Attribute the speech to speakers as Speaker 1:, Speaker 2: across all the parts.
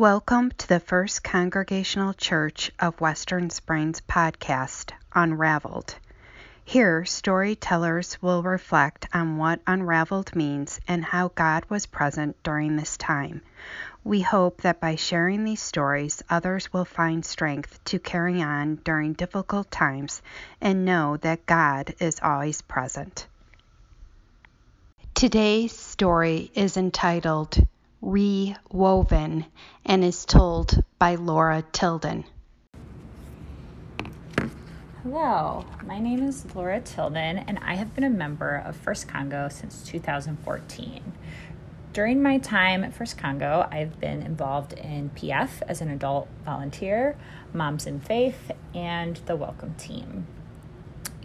Speaker 1: Welcome to the First Congregational Church of Western Springs podcast, Unraveled. Here, storytellers will reflect on what unraveled means and how God was present during this time. We hope that by sharing these stories, others will find strength to carry on during difficult times and know that God is always present. Today's story is entitled Rewoven and is told by Laura Tilden.
Speaker 2: Hello, my name is Laura Tilden, and I have been a member of First Congo since 2014. During my time at First Congo, I've been involved in PF as an adult volunteer, Moms in Faith, and the Welcome Team.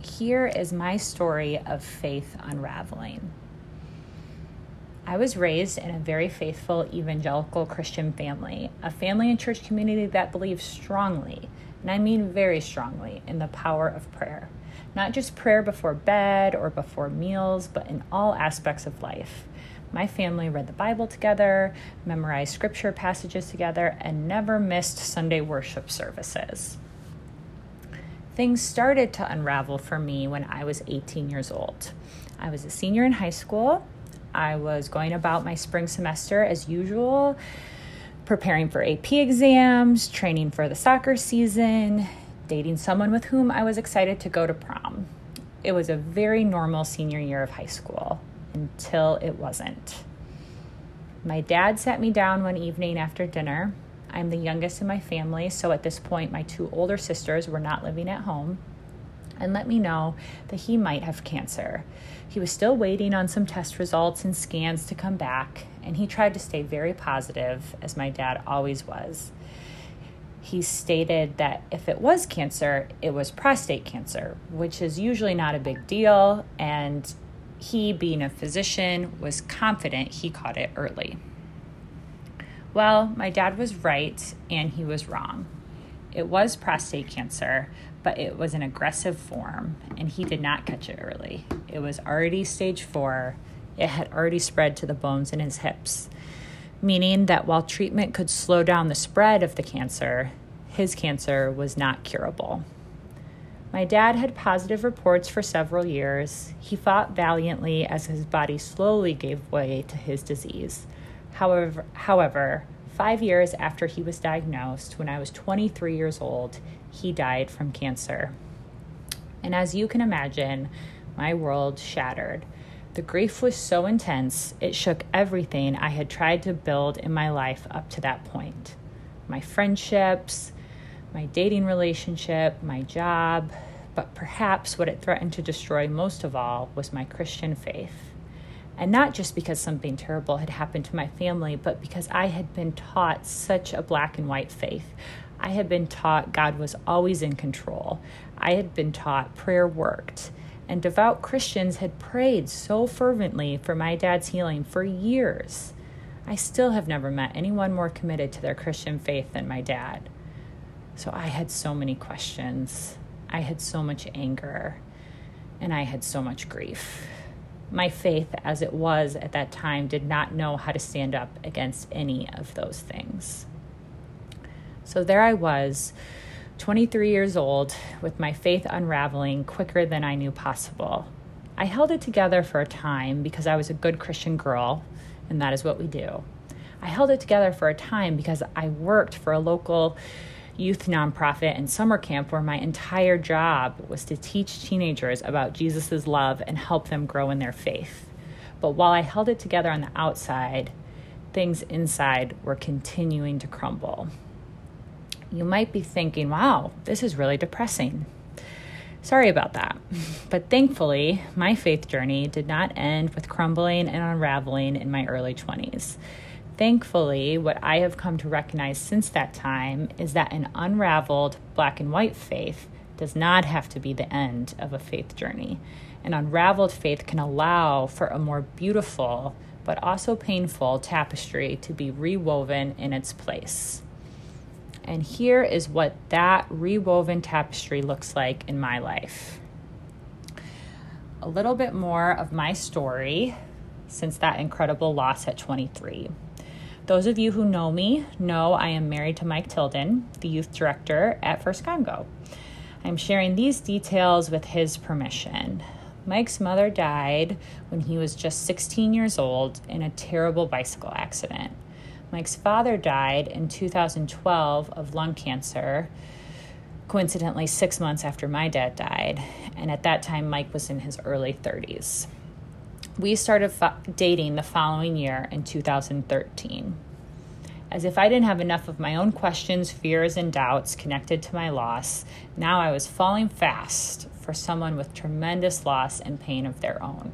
Speaker 2: Here is my story of faith unraveling. I was raised in a very faithful evangelical Christian family, a family and church community that believes strongly, and I mean very strongly, in the power of prayer. Not just prayer before bed or before meals, but in all aspects of life. My family read the Bible together, memorized scripture passages together, and never missed Sunday worship services. Things started to unravel for me when I was 18 years old. I was a senior in high school I was going about my spring semester as usual, preparing for AP exams, training for the soccer season, dating someone with whom I was excited to go to prom. It was a very normal senior year of high school until it wasn't. My dad sat me down one evening after dinner. I'm the youngest in my family, so at this point, my two older sisters were not living at home and let me know that he might have cancer. He was still waiting on some test results and scans to come back, and he tried to stay very positive, as my dad always was. He stated that if it was cancer, it was prostate cancer, which is usually not a big deal, and he, being a physician, was confident he caught it early. Well, my dad was right and he was wrong. It was prostate cancer, but it was an aggressive form, and he did not catch it early. It was already stage four, it had already spread to the bones in his hips, meaning that while treatment could slow down the spread of the cancer, his cancer was not curable. My dad had positive reports for several years. He fought valiantly as his body slowly gave way to his disease. However, however, Five years after he was diagnosed, when I was 23 years old, he died from cancer. And as you can imagine, my world shattered. The grief was so intense, it shook everything I had tried to build in my life up to that point my friendships, my dating relationship, my job, but perhaps what it threatened to destroy most of all was my Christian faith. And not just because something terrible had happened to my family, but because I had been taught such a black and white faith. I had been taught God was always in control. I had been taught prayer worked. And devout Christians had prayed so fervently for my dad's healing for years. I still have never met anyone more committed to their Christian faith than my dad. So I had so many questions. I had so much anger. And I had so much grief my faith as it was at that time did not know how to stand up against any of those things. So there I was, 23 years old, with my faith unraveling quicker than I knew possible. I held it together for a time because I was a good Christian girl, and that is what we do. I held it together for a time because I worked for a local youth nonprofit and summer camp where my entire job was to teach teenagers about Jesus' love and help them grow in their faith. But while I held it together on the outside, things inside were continuing to crumble. You might be thinking, wow, this is really depressing. Sorry about that. But thankfully, my faith journey did not end with crumbling and unraveling in my early 20s. Thankfully, what I have come to recognize since that time is that an unraveled black and white faith does not have to be the end of a faith journey. An unraveled faith can allow for a more beautiful but also painful tapestry to be rewoven in its place. And here is what that rewoven tapestry looks like in my life. A little bit more of my story since that incredible loss at 23. Those of you who know me know I am married to Mike Tilden, the youth director at First Congo. I'm sharing these details with his permission. Mike's mother died when he was just 16 years old in a terrible bicycle accident. Mike's father died in 2012 of lung cancer, coincidentally, six months after my dad died. And at that time, Mike was in his early 30s. We started dating the following year in 2013. As if I didn't have enough of my own questions, fears, and doubts connected to my loss, now I was falling fast for someone with tremendous loss and pain of their own.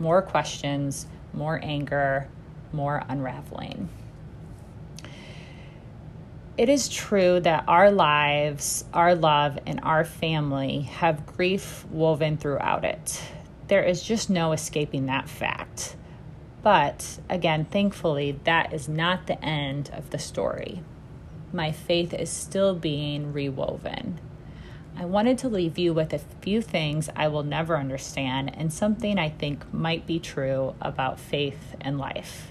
Speaker 2: More questions, more anger, more unraveling. It is true that our lives, our love, and our family have grief woven throughout it. There is just no escaping that fact. But again, thankfully, that is not the end of the story. My faith is still being rewoven. I wanted to leave you with a few things I will never understand and something I think might be true about faith and life.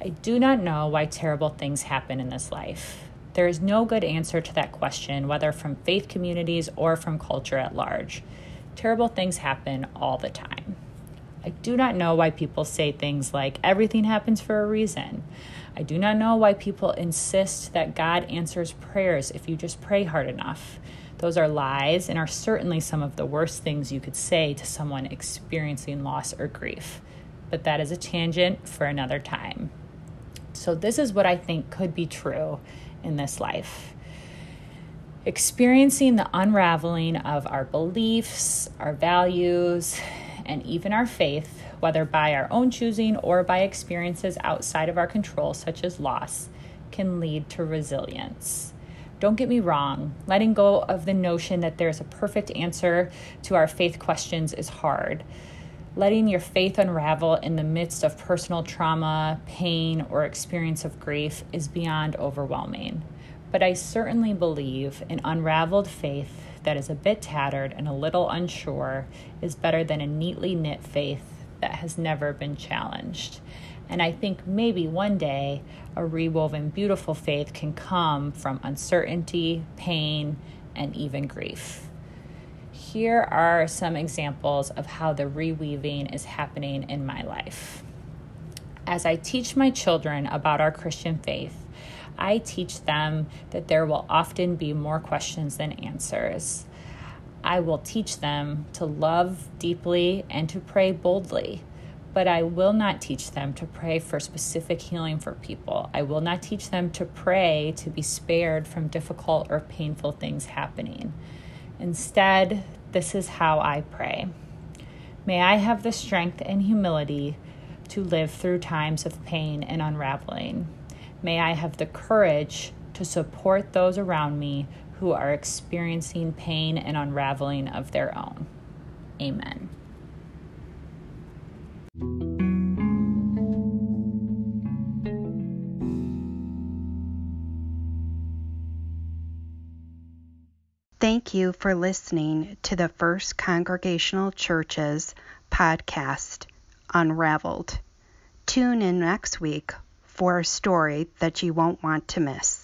Speaker 2: I do not know why terrible things happen in this life. There is no good answer to that question, whether from faith communities or from culture at large. Terrible things happen all the time. I do not know why people say things like everything happens for a reason. I do not know why people insist that God answers prayers if you just pray hard enough. Those are lies and are certainly some of the worst things you could say to someone experiencing loss or grief. But that is a tangent for another time. So, this is what I think could be true in this life. Experiencing the unraveling of our beliefs, our values, and even our faith, whether by our own choosing or by experiences outside of our control, such as loss, can lead to resilience. Don't get me wrong, letting go of the notion that there's a perfect answer to our faith questions is hard. Letting your faith unravel in the midst of personal trauma, pain, or experience of grief is beyond overwhelming. But I certainly believe an unraveled faith that is a bit tattered and a little unsure is better than a neatly knit faith that has never been challenged. And I think maybe one day a rewoven, beautiful faith can come from uncertainty, pain, and even grief. Here are some examples of how the reweaving is happening in my life. As I teach my children about our Christian faith, I teach them that there will often be more questions than answers. I will teach them to love deeply and to pray boldly, but I will not teach them to pray for specific healing for people. I will not teach them to pray to be spared from difficult or painful things happening. Instead, this is how I pray. May I have the strength and humility to live through times of pain and unraveling. May I have the courage to support those around me who are experiencing pain and unraveling of their own. Amen.
Speaker 1: Thank you for listening to the First Congregational Church's podcast, Unraveled. Tune in next week for a story that you won't want to miss.